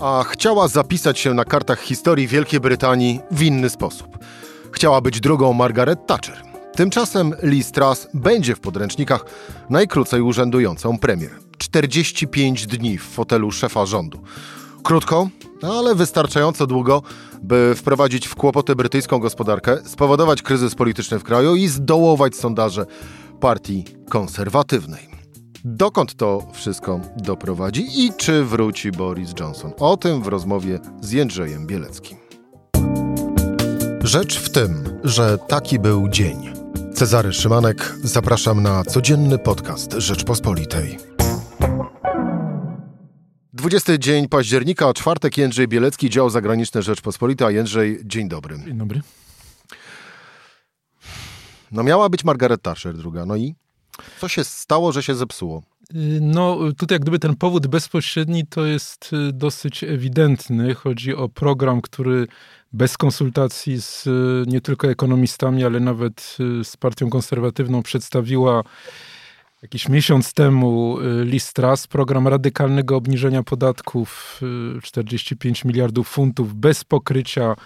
a chciała zapisać się na kartach historii Wielkiej Brytanii w inny sposób. Chciała być drugą Margaret Thatcher. Tymczasem Liz Truss będzie w podręcznikach najkrócej urzędującą premier. 45 dni w fotelu szefa rządu. Krótko, ale wystarczająco długo, by wprowadzić w kłopoty brytyjską gospodarkę, spowodować kryzys polityczny w kraju i zdołować sondaże partii konserwatywnej. Dokąd to wszystko doprowadzi i czy wróci Boris Johnson? O tym w rozmowie z Jędrzejem Bieleckim. Rzecz w tym, że taki był dzień. Cezary Szymanek, zapraszam na codzienny podcast Rzeczpospolitej. 20 dzień października, czwartek, Jędrzej Bielecki, dział zagraniczny Rzeczpospolita. Jędrzej, dzień dobry. Dzień dobry. No miała być Margaret Thatcher druga, no i co się stało, że się zepsuło? No, tutaj jak gdyby ten powód bezpośredni to jest y, dosyć ewidentny. Chodzi o program, który bez konsultacji z y, nie tylko ekonomistami, ale nawet y, z partią konserwatywną przedstawiła jakiś miesiąc temu Liz Truss, program radykalnego obniżenia podatków 45 miliardów funtów bez pokrycia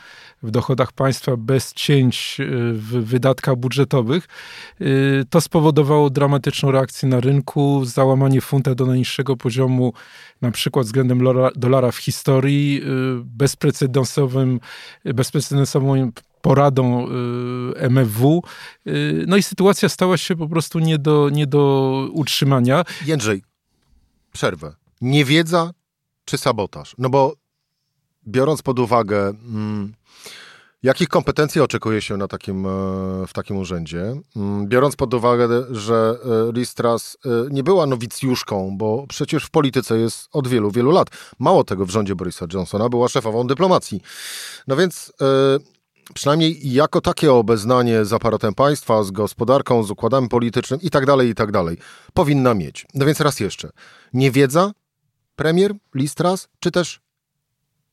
w dochodach państwa bez cięć e, w wydatkach budżetowych. To spowodowało dramatyczną reakcję na rynku, załamanie funta do najniższego poziomu, na przykład względem dolara w historii, bezprecedensowym, bezprecedensową poradą MFW. No i sytuacja stała się po prostu nie do, nie do utrzymania. Jędrzej, przerwę. Niewiedza czy sabotaż? No bo biorąc pod uwagę mm, Jakich kompetencji oczekuje się na takim, e, w takim urzędzie? Mm, biorąc pod uwagę, że e, Liz Truss e, nie była nowicjuszką, bo przecież w polityce jest od wielu, wielu lat. Mało tego w rządzie Borisa Johnsona była szefową dyplomacji. No więc przynajmniej jako takie obeznanie z aparatem państwa, z gospodarką, z układami politycznymi i tak dalej, i tak powinna mieć. No więc raz jeszcze, niewiedza premier Liz Truss, czy też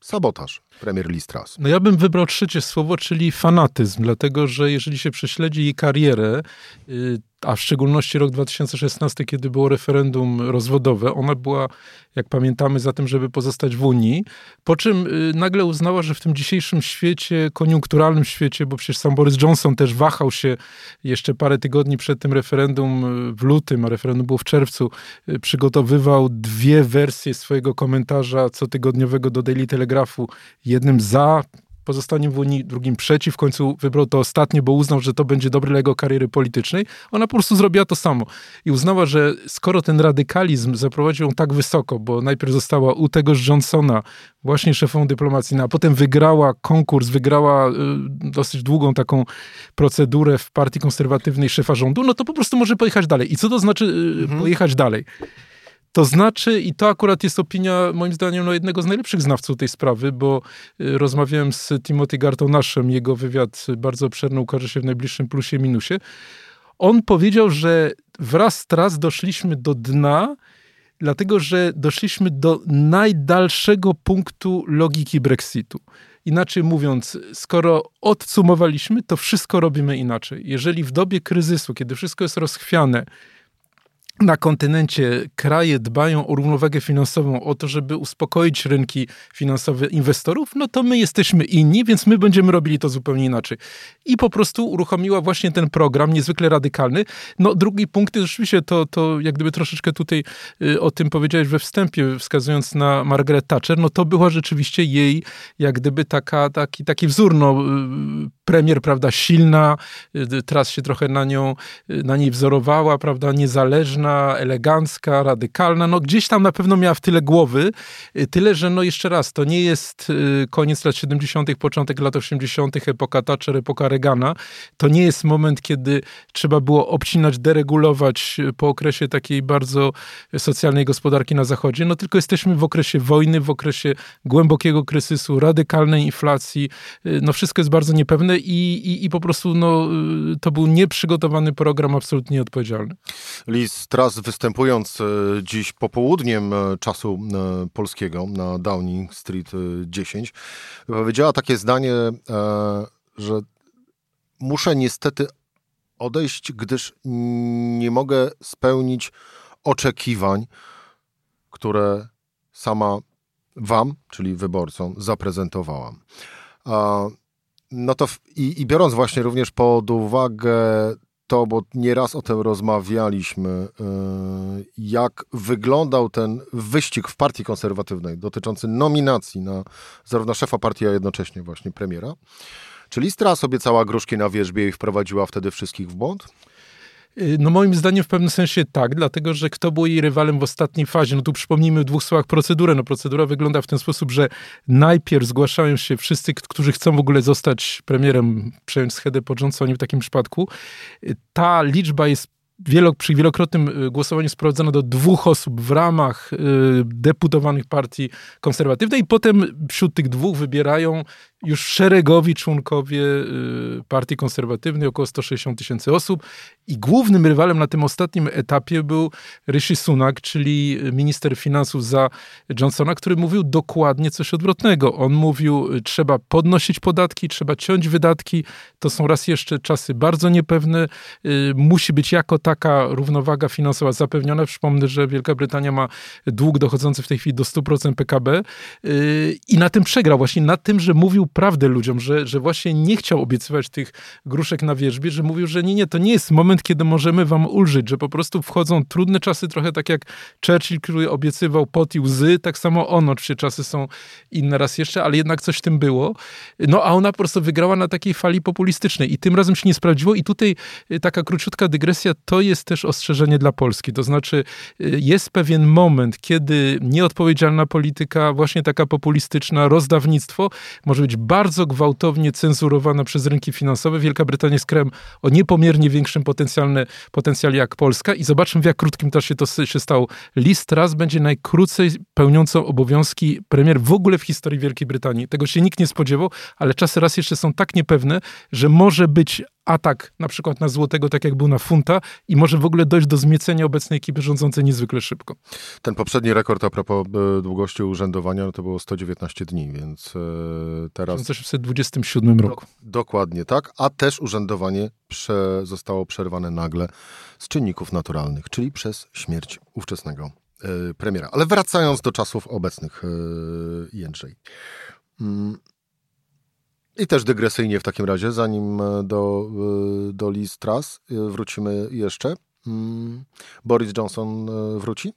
sabotaż premier Listras. No ja bym wybrał trzecie słowo, czyli fanatyzm, dlatego że jeżeli się prześledzi jej karierę, y, a w szczególności rok 2016, kiedy było referendum rozwodowe, ona była, jak pamiętamy, za tym, żeby pozostać w Unii, po czym y, nagle uznała, że w tym dzisiejszym świecie, koniunkturalnym świecie, bo przecież sam Boris Johnson też wahał się jeszcze parę tygodni przed tym referendum y, w lutym, a referendum było w czerwcu, przygotowywał dwie wersje swojego komentarza cotygodniowego do Daily Telegraphu jednym za pozostaniem w Unii, drugim przeciw. W końcu wybrał to ostatnie, bo uznał, że to będzie dobre dla jego kariery politycznej. Ona po prostu zrobiła to samo i uznała, że skoro ten radykalizm zaprowadził ją tak wysoko, bo najpierw została u tegoż Johnsona właśnie szefą dyplomacji, no, a potem wygrała konkurs, wygrała y, dosyć długą taką procedurę w partii konserwatywnej szefa rządu, no to po prostu może pojechać dalej. I co to znaczy y, mhm. pojechać dalej? To znaczy, i to akurat jest opinia, moim zdaniem, no, jednego z najlepszych znawców tej sprawy, bo y, rozmawiałem z Timothy Gartonaszem, jego wywiad bardzo obszerny ukaże się w najbliższym plusie minusie. On powiedział, że wraz z doszliśmy do dna, dlatego że doszliśmy do najdalszego punktu logiki Brexitu. Inaczej mówiąc, skoro odsumowaliśmy, to wszystko robimy inaczej. Jeżeli w dobie kryzysu, kiedy wszystko jest rozchwiane, na kontynencie kraje dbają o równowagę finansową, o to, żeby uspokoić rynki finansowe inwestorów, no to my jesteśmy inni, więc my będziemy robili to zupełnie inaczej. I po prostu uruchomiła właśnie ten program, niezwykle radykalny. No drugi punkt, rzeczywiście to, to jak gdyby troszeczkę tutaj y, o tym powiedziałeś we wstępie, wskazując na Margaret Thatcher, no to była rzeczywiście jej jak gdyby taka, taki, taki wzór, no y, premier, prawda, silna, y, teraz się trochę na nią, na niej wzorowała, prawda, niezależna, elegancka, radykalna. No gdzieś tam na pewno miała w tyle głowy. Y, tyle, że no jeszcze raz, to nie jest y, koniec lat 70., początek lat 80., epoka Thatcher, epoka Reagana. To nie jest moment, kiedy trzeba było obcinać, deregulować y, po okresie takiej bardzo socjalnej gospodarki na Zachodzie. No tylko jesteśmy w okresie wojny, w okresie głębokiego kryzysu, radykalnej inflacji. No wszystko jest bardzo niepewne i, i, i po prostu no, to był nieprzygotowany program, absolutnie nieodpowiedzialny. Liz Teraz występując e, dziś popołudniem e, czasu polskiego na Downing Street 10, powiedziała takie zdanie, że muszę niestety odejść, gdyż nie mogę spełnić oczekiwań, które sama wam, czyli wyborcom, zaprezentowałam. No to w, i, i biorąc właśnie również pod uwagę to, bo nieraz o tym rozmawialiśmy, e, jak wyglądał ten wyścig w partii konserwatywnej dotyczący nominacji na zarówno szefa partii, a jednocześnie właśnie premiera. Czy Listra obiecała gruszki na wierzbie i wprowadziła wtedy wszystkich w błąd? Y, no moim zdaniem w pewnym sensie tak, dlatego że kto był jej rywalem w ostatniej fazie? No tu przypomnijmy w dwóch słowach procedurę. No procedura wygląda w ten sposób, że najpierw zgłaszają się wszyscy, którzy chcą w ogóle zostać premierem, przejąć schedę po Johnsonie w takim przypadku. Y, ta liczba jest przy wielokrotnym y, głosowaniu sprowadzono do dwóch osób w ramach deputowanych partii konserwatywnej i potem wśród tych dwóch wybierają już szeregowi członkowie y, Partii Konserwatywnej, około 160 tysięcy osób. I głównym rywalem na tym ostatnim etapie był Rishi Sunak, czyli minister finansów za Johnsona, który mówił dokładnie coś odwrotnego. On mówił, y, trzeba podnosić podatki, trzeba ciąć wydatki. To są raz jeszcze czasy bardzo niepewne. Y, musi być jako taka równowaga finansowa zapewniona. Przypomnę, że Wielka Brytania ma dług dochodzący w tej chwili do 100% PKB i na tym przegrał. Właśnie na tym, że mówił prawdę ludziom, że, że właśnie nie chciał obiecywać tych gruszek na wierzbie, że mówił, że nie, nie, to nie jest moment, kiedy możemy wam ulżyć, że po prostu wchodzą trudne czasy, trochę tak jak Churchill, który obiecywał pot i łzy, tak samo on, oczywiście czasy są inne raz jeszcze, ale jednak coś w tym było. No a ona po prostu wygrała na takiej fali populistycznej i tym razem się nie sprawdziło i tutaj y, taka króciutka dygresja, to jest też ostrzeżenie dla Polski, to znaczy y, jest pewien moment, kiedy nieodpowiedzialna polityka, właśnie taka populistyczna, rozdawnictwo może być bardzo gwałtownie cenzurowana przez rynki finansowe. Wielka Brytania jest krajem o niepomiernie większym potencjalne, potencjale jak Polska i zobaczmy w jak krótkim czasie to się stało. Liz Truss będzie najkrócej pełniącą obowiązki premier w ogóle w historii Wielkiej Brytanii. Tego się nikt nie spodziewał, ale czasy raz jeszcze są tak niepewne, że może być atak na przykład na złotego, tak jak był na funta i może w ogóle dojść do zmiecenia obecnej ekipy rządzącej niezwykle szybko. Ten poprzedni rekord a propos e, długości urzędowania no to było 119 dni, więc e, teraz... W 1927 roku. Do, dokładnie tak, a też urzędowanie prze, zostało przerwane nagle z czynników naturalnych, czyli przez śmierć ówczesnego e, premiera. Ale wracając do czasów obecnych Jędrzej. Mm, i też dygresyjnie w takim razie, zanim e, do, e, do Liz Truss e, wrócimy jeszcze. Mm, Boris Johnson wróci?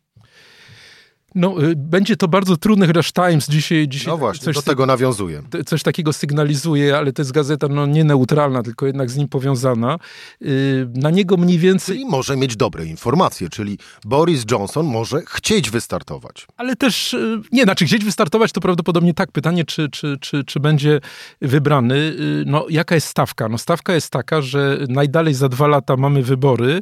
No, y, będzie to bardzo trudne, chociaż Times dzisiaj... dzisiaj no właśnie, coś, do tego nawiązuje. Coś takiego sygnalizuje, ale to jest gazeta no, nie neutralna, tylko jednak z nim powiązana. Y, na niego mniej więcej... Czyli może mieć dobre informacje, czyli Boris Johnson może chcieć wystartować. Ale też, y, nie, znaczy chcieć wystartować to prawdopodobnie tak. Pytanie, czy, czy, czy, czy będzie wybrany. No, jaka jest stawka? No, stawka jest taka, że najdalej za dwa lata mamy wybory.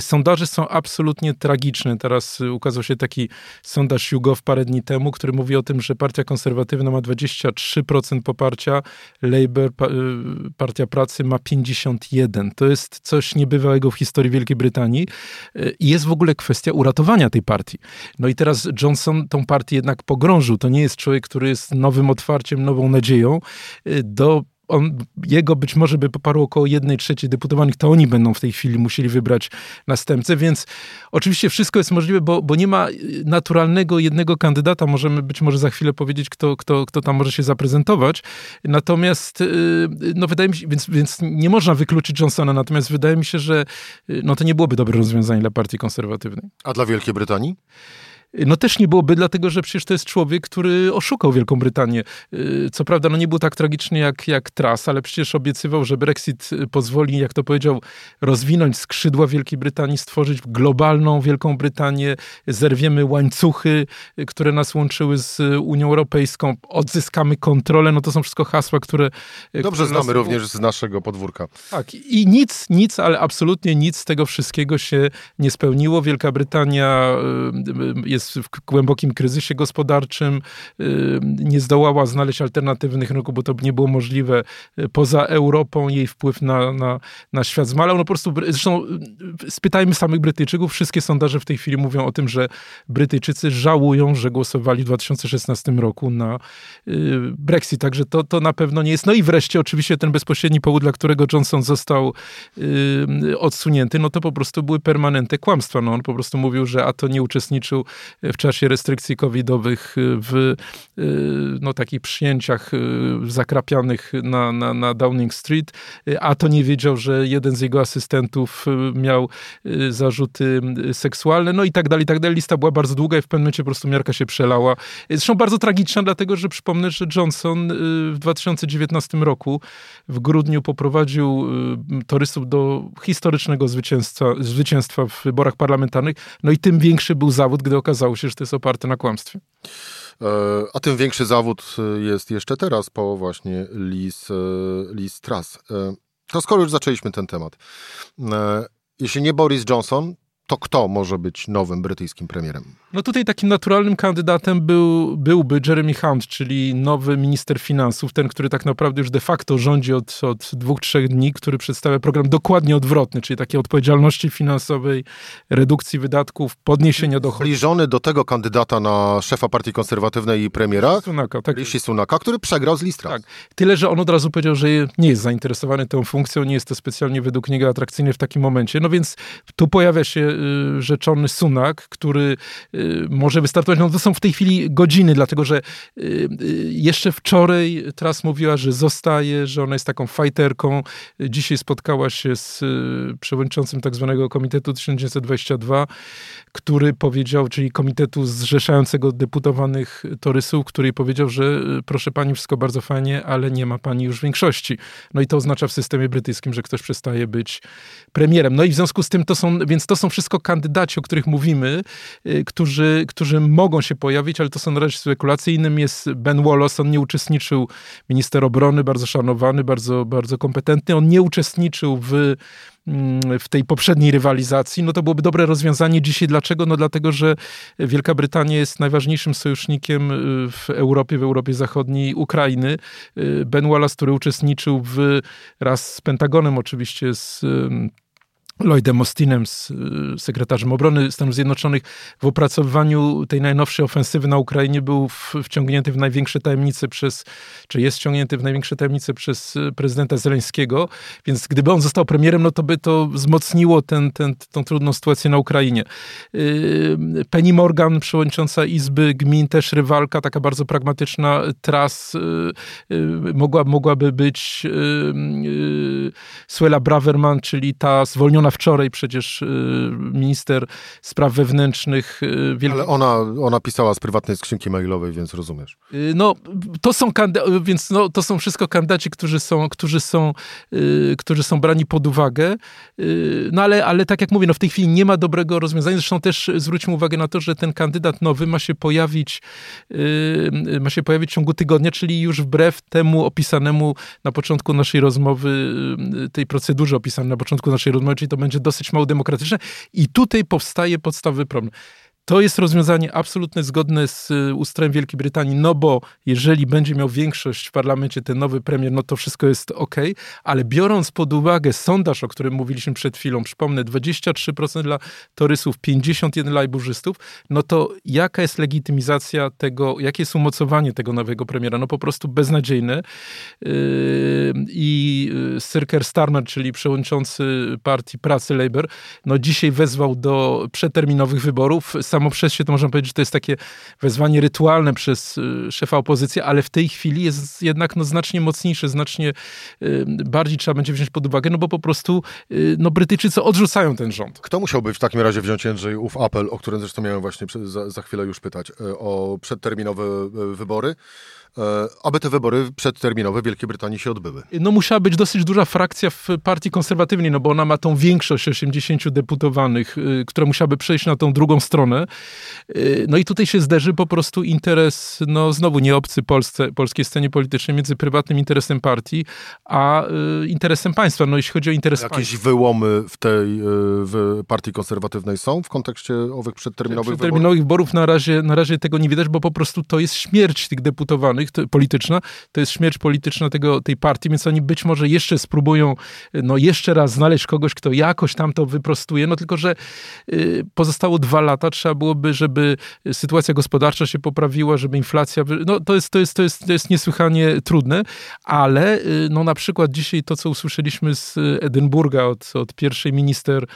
Sondaże są absolutnie tragiczne. Teraz ukazał się taki sondaż YouGov parę dni temu, który mówi o tym, że Partia Konserwatywna ma 23% poparcia, Labour, y, Partia Pracy ma 51%. To jest coś niebywałego w historii Wielkiej Brytanii y, jest w ogóle kwestia uratowania tej partii. No i teraz Johnson tą partię jednak pogrążył. To nie jest człowiek, który jest nowym otwarciem, nową nadzieją. Y, do on, jego być może by poparło około jednej trzeciej deputowanych, to oni będą w tej chwili musieli wybrać następcę, więc oczywiście wszystko jest możliwe, bo, bo nie ma y, naturalnego jednego kandydata, możemy być może za chwilę powiedzieć, kto, kto, kto tam może się zaprezentować, natomiast y, no wydaje mi się, więc, więc nie można wykluczyć Johnsona, natomiast wydaje mi się, że y, no to nie byłoby dobre rozwiązanie dla partii konserwatywnej. A dla Wielkiej Brytanii? No też nie byłoby, dlatego że przecież to jest człowiek, który oszukał Wielką Brytanię. Y, co prawda, no nie był tak tragiczny jak, jak Truss, ale przecież obiecywał, że Brexit pozwoli, jak to powiedział, rozwinąć skrzydła Wielkiej Brytanii, stworzyć globalną Wielką Brytanię, zerwiemy łańcuchy, które nas łączyły z Unią Europejską, odzyskamy kontrolę, no to są wszystko hasła, które... Dobrze które znamy nas... również z naszego podwórka. Tak, i nic, nic, ale absolutnie nic z tego wszystkiego się nie spełniło. Wielka Brytania y, jest jest w głębokim kryzysie gospodarczym, y, nie zdołała znaleźć alternatywnych rynków, bo to nie było możliwe. Y, poza Europą jej wpływ na, na, na świat zmalał. No po prostu, zresztą y, spytajmy samych Brytyjczyków, wszystkie sondaże w tej chwili mówią o tym, że Brytyjczycy żałują, że głosowali w 2016 roku na Brexit, także to, to na pewno nie jest. No i wreszcie oczywiście ten bezpośredni powód, dla którego Johnson został odsunięty, no to po prostu były permanentne kłamstwa. No on po prostu mówił, że a to nie uczestniczył w czasie restrykcji covidowych w no, takich przyjęciach zakrapianych na, na, na Downing Street, a to nie wiedział, że jeden z jego asystentów miał zarzuty seksualne, no i tak dalej, i tak dalej. Lista była bardzo długa i w pewnym momencie po prostu miarka się przelała. Zresztą bardzo tragiczna, dlatego że przypomnę, że Johnson w 2019 roku w grudniu poprowadził torystów do historycznego zwycięstwa, zwycięstwa w wyborach parlamentarnych, no i tym większy był zawód, gdy okazało się, że to jest oparte na kłamstwie. E, a tym większy zawód e, jest jeszcze teraz po właśnie Liz, e, Liz Truss. To skoro już zaczęliśmy ten temat. Jeśli nie Boris Johnson, to kto może być nowym brytyjskim premierem? No tutaj takim naturalnym kandydatem był, byłby Jeremy Hunt, czyli nowy minister finansów, ten, który tak naprawdę już de facto rządzi od, od dwóch, trzech dni, który przedstawia program dokładnie odwrotny, czyli takiej odpowiedzialności finansowej, redukcji wydatków, podniesienia dochodów. Zbliżony do tego kandydata na szefa partii konserwatywnej i premiera, Sunaka, tak. Rishi Sunaka, który przegrał z Listra. Tak. Tyle, że on od razu powiedział, że nie jest zainteresowany tą funkcją, nie jest to specjalnie według niego atrakcyjne w takim momencie. No więc tu pojawia się y, rzeczony Sunak, który y, może wystartować. No to są w tej chwili godziny, dlatego że y, y, jeszcze wczoraj Tras mówiła, że zostaje, że ona jest taką fajterką. Dzisiaj spotkała się z y, przewodniczącym tak zwanego Komitetu 1922, który powiedział, czyli Komitetu zrzeszającego deputowanych torysów, który powiedział, że proszę pani, wszystko bardzo fajnie, ale nie ma pani już większości. No i to oznacza w systemie brytyjskim, że ktoś przestaje być premierem. No i w związku z tym to są, więc to są wszystko kandydaci, o których mówimy, którzy którzy mogą się pojawić, ale to są na razie spekulacje. Innym jest Ben Wallace, on nie uczestniczył, minister obrony, bardzo szanowany, bardzo, bardzo kompetentny. On nie uczestniczył w mm, w tej poprzedniej rywalizacji, no to byłoby dobre rozwiązanie dzisiaj. Dlaczego? No dlatego, że Wielka Brytania jest najważniejszym sojusznikiem y, w Europie, w Europie Zachodniej Ukrainy. Y, ben Wallace, który uczestniczył w, raz z Pentagonem oczywiście, z Lloydem Austinem, y, sekretarzem obrony Stanów Zjednoczonych, w opracowywaniu tej najnowszej ofensywy na Ukrainie był wciągnięty w największe tajemnice przez, czy jest wciągnięty w największe tajemnice przez y, prezydenta Zeleńskiego, więc gdyby on został premierem, no to by to wzmocniło ten, ten, trudną sytuację na Ukrainie. Y, Penny Morgan, przewodnicząca Izby Gmin, też rywalka, taka bardzo pragmatyczna, Tras mogła, mogłaby być Suela Braverman, czyli ta zwolniona ona wczoraj przecież y, minister spraw wewnętrznych y. Ale ona, ona pisała z prywatnej skrzynki mailowej, więc rozumiesz. Y, no, to są, więc no, to są wszystko kandydaci, którzy są, którzy są, którzy są brani pod uwagę. No ale, ale tak jak mówię, no w tej chwili nie ma dobrego rozwiązania. Zresztą też zwróćmy uwagę na to, że ten kandydat nowy ma się pojawić ma się pojawić w ciągu tygodnia, czyli już wbrew temu opisanemu na początku naszej rozmowy, tej procedurze opisanej na początku naszej rozmowy, czyli to to będzie dosyć mało demokratyczne i tutaj powstaje podstawowy problem. To jest rozwiązanie absolutnie zgodne z y, ustrojem Wielkiej Brytanii, no bo jeżeli będzie miał większość w parlamencie ten nowy premier, no to wszystko jest ok, ale biorąc pod uwagę sondaż, o którym mówiliśmy przed chwilą, przypomnę, 23% dla torysów, 51 lajburzystów, no to jaka jest legitymizacja tego, jakie jest umocowanie tego nowego premiera? No po prostu beznadziejne. Yy, I y, Sir Keir Starmer, czyli przewodniczący partii Pracy Labour, no dzisiaj wezwał do przeterminowych wyborów samo przez się to można powiedzieć, że to jest takie wezwanie rytualne przez y, szefa opozycji, ale w tej chwili jest jednak no, znacznie mocniejsze, znacznie y, bardziej trzeba będzie wziąć pod uwagę, no bo po prostu y, no, Brytyjczycy odrzucają ten rząd. Kto musiałby w takim razie wziąć Andrzej ów apel, o którym zresztą miałem właśnie za, za chwilę już pytać, o przedterminowe wybory? Aby te wybory przedterminowe w Wielkiej Brytanii się odbyły. No musiała być dosyć duża frakcja w partii konserwatywnej, no bo ona ma tą większość 80 deputowanych, która musiałaby przejść na tą drugą stronę. Y, no i tutaj się zderzy po prostu interes, no znowu nie obcy Polsce, polskiej scenie politycznej, między prywatnym interesem partii, a y, interesem państwa. No jeśli chodzi o interes Jakieś państwa. wyłomy w tej w partii konserwatywnej są w kontekście owych przedterminowych, przedterminowych wyborów? na razie, na razie tego nie widać, bo po prostu to jest śmierć tych deputowanych to, polityczna, to jest śmierć polityczna tego, tej partii, więc oni być może jeszcze spróbują no jeszcze raz znaleźć kogoś, kto jakoś tam to wyprostuje, no tylko, że y, pozostało dwa lata, trzeba byłoby, żeby sytuacja gospodarcza się poprawiła, żeby inflacja, no to jest, to jest, to jest, to jest niesłychanie trudne, ale y, no na przykład dzisiaj to, co usłyszeliśmy z Edynburga od, od pierwszej minister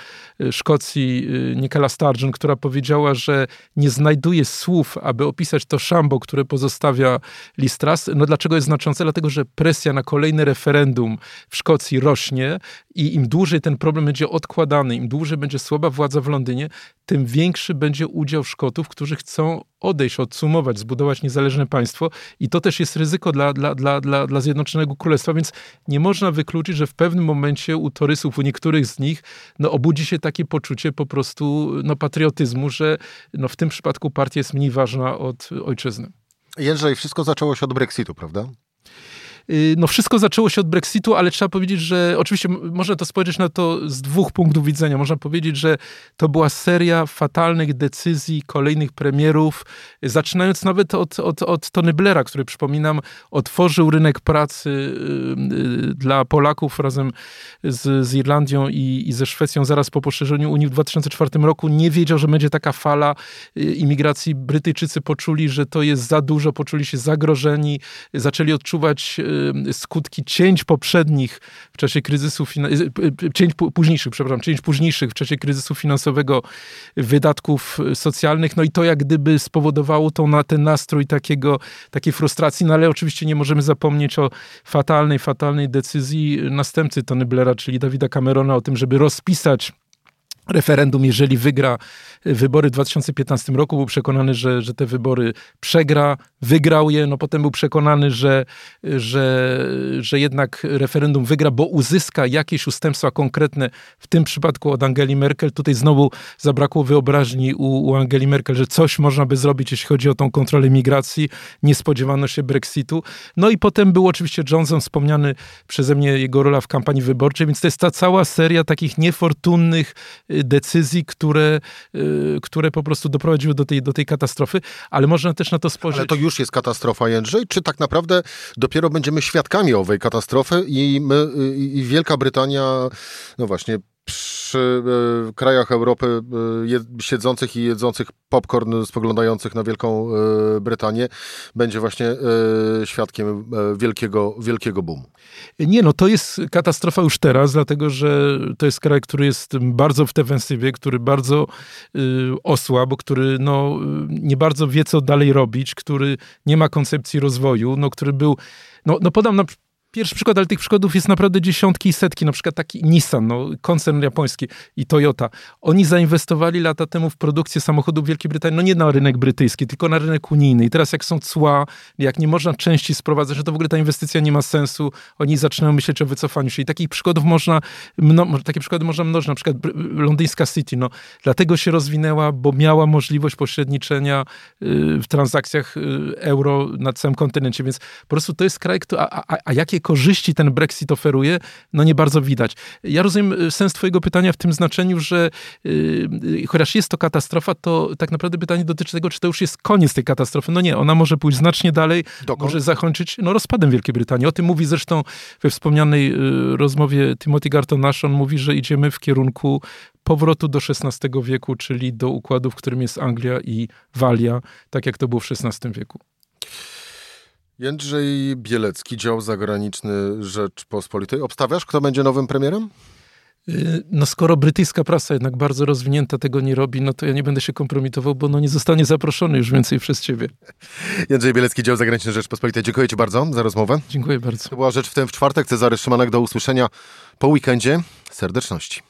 y, Szkocji, Nicola Sturgeon, która powiedziała, że nie znajduje słów, aby opisać to szambo, które pozostawia Listras. No dlaczego jest znaczące? Dlatego, że presja na kolejne referendum w Szkocji rośnie i im dłużej ten problem będzie odkładany, im dłużej będzie słaba władza w Londynie, tym większy będzie udział Szkotów, którzy chcą odejść, odsumować, zbudować niezależne państwo. I to też jest ryzyko dla, dla, dla, dla, dla Zjednoczonego Królestwa, więc nie można wykluczyć, że w pewnym momencie u torysów, u niektórych z nich, no, obudzi się takie poczucie po prostu no, patriotyzmu, że no, w tym przypadku partia jest mniej ważna od ojczyzny. Jędrzej, wszystko zaczęło się od Brexitu, prawda? Y, no wszystko zaczęło się od Brexitu, ale trzeba powiedzieć, że oczywiście można to spojrzeć na to z dwóch punktów widzenia. Można powiedzieć, że to była seria fatalnych decyzji kolejnych premierów, zaczynając nawet od, od, od Tony Blaira, który przypominam, otworzył rynek pracy y, y, dla Polaków razem z, z Irlandią i, i ze Szwecją zaraz po poszerzeniu Unii w 2004 roku. Nie wiedział, że będzie taka fala imigracji. Brytyjczycy poczuli, że to jest za dużo, poczuli się zagrożeni, zaczęli odczuwać skutki cięć poprzednich w czasie kryzysu, y, y, cięć późniejszych, przepraszam, cięć późniejszych w czasie kryzysu finansowego wydatków socjalnych, no i to jak gdyby spowodowało to na ten nastrój takiego, takiej frustracji, no ale oczywiście nie możemy zapomnieć o fatalnej, fatalnej decyzji następcy Tony Blaira, czyli Dawida Camerona o tym, żeby rozpisać referendum, jeżeli wygra wybory w 2015 roku, był przekonany, że, że te wybory przegra, wygrał je, no potem był przekonany, że, że, że jednak referendum wygra, bo uzyska jakieś ustępstwa konkretne, w tym przypadku od Angeli Merkel. Tutaj znowu zabrakło wyobraźni u, u Angeli Merkel, że coś można by zrobić, jeśli chodzi o tą kontrolę migracji. Nie spodziewano się Brexitu. No i potem był oczywiście Johnson, wspomniany przeze mnie jego rola w kampanii wyborczej, więc to jest ta cała seria takich niefortunnych y, decyzji, które, y, które po prostu doprowadziły do tej, do tej katastrofy, ale można też na to spojrzeć. Ale to już jest katastrofa, Jędrzej? Czy tak naprawdę dopiero będziemy świadkami owej katastrofy i, my, i Wielka Brytania, no właśnie, przy e, krajach Europy e, siedzących i jedzących popcorn, spoglądających na Wielką e, Brytanię, będzie właśnie świadkiem wielkiego, wielkiego boomu. Nie, no to jest katastrofa już teraz, dlatego że to jest kraj, który jest bardzo w defensywie, który bardzo e, osłabł, który no, nie bardzo wie, co dalej robić, który nie ma koncepcji rozwoju, no, który był no, no podam na Pierwszy przykład, ale tych przykładów jest naprawdę dziesiątki i setki. Na przykład taki Nissan, no, koncern japoński i Toyota. Oni zainwestowali lata temu w produkcję samochodów w Wielkiej Brytanii, no nie na rynek brytyjski, tylko na rynek unijny. I teraz jak są cła, jak nie można części sprowadzać, że to w ogóle ta inwestycja nie ma sensu, oni zaczynają myśleć o wycofaniu się. I takich przykładów można, mno, takie przykłady można mnożyć. Na przykład londyńska City, no, dlatego się rozwinęła, bo miała możliwość pośredniczenia y, w transakcjach y, euro na całym kontynencie. Więc po prostu to jest kraj, a, a, a jakie korzyści ten Brexit oferuje, no nie bardzo widać. Ja rozumiem y, sens twojego pytania w tym znaczeniu, że yy, chociaż jest to katastrofa, to tak naprawdę pytanie dotyczy tego, czy to już jest koniec tej katastrofy. No nie, ona może pójść znacznie dalej, Dokąd? może zakończyć no, rozpadem Wielkiej Brytanii. O tym mówi zresztą we wspomnianej yy, rozmowie Timothy Garton-Nash. On mówi, że idziemy w kierunku powrotu do XVI wieku, czyli do układu, w którym jest Anglia i Walia, tak jak to było w XVI wieku. Jędrzej Bielecki, dział zagraniczny Rzeczpospolitej. Obstawiasz, kto będzie nowym premierem? Y, no skoro brytyjska prasa jednak bardzo rozwinięta tego nie robi, no to ja nie będę się kompromitował, bo no nie zostanie zaproszony już więcej przez ciebie. Jędrzej Bielecki, dział zagraniczny Rzeczpospolitej. Dziękuję ci bardzo za rozmowę. Dziękuję bardzo. To była Rzecz w tym w czwartek. Cezary Szymanek, do usłyszenia po weekendzie. Serdeczności.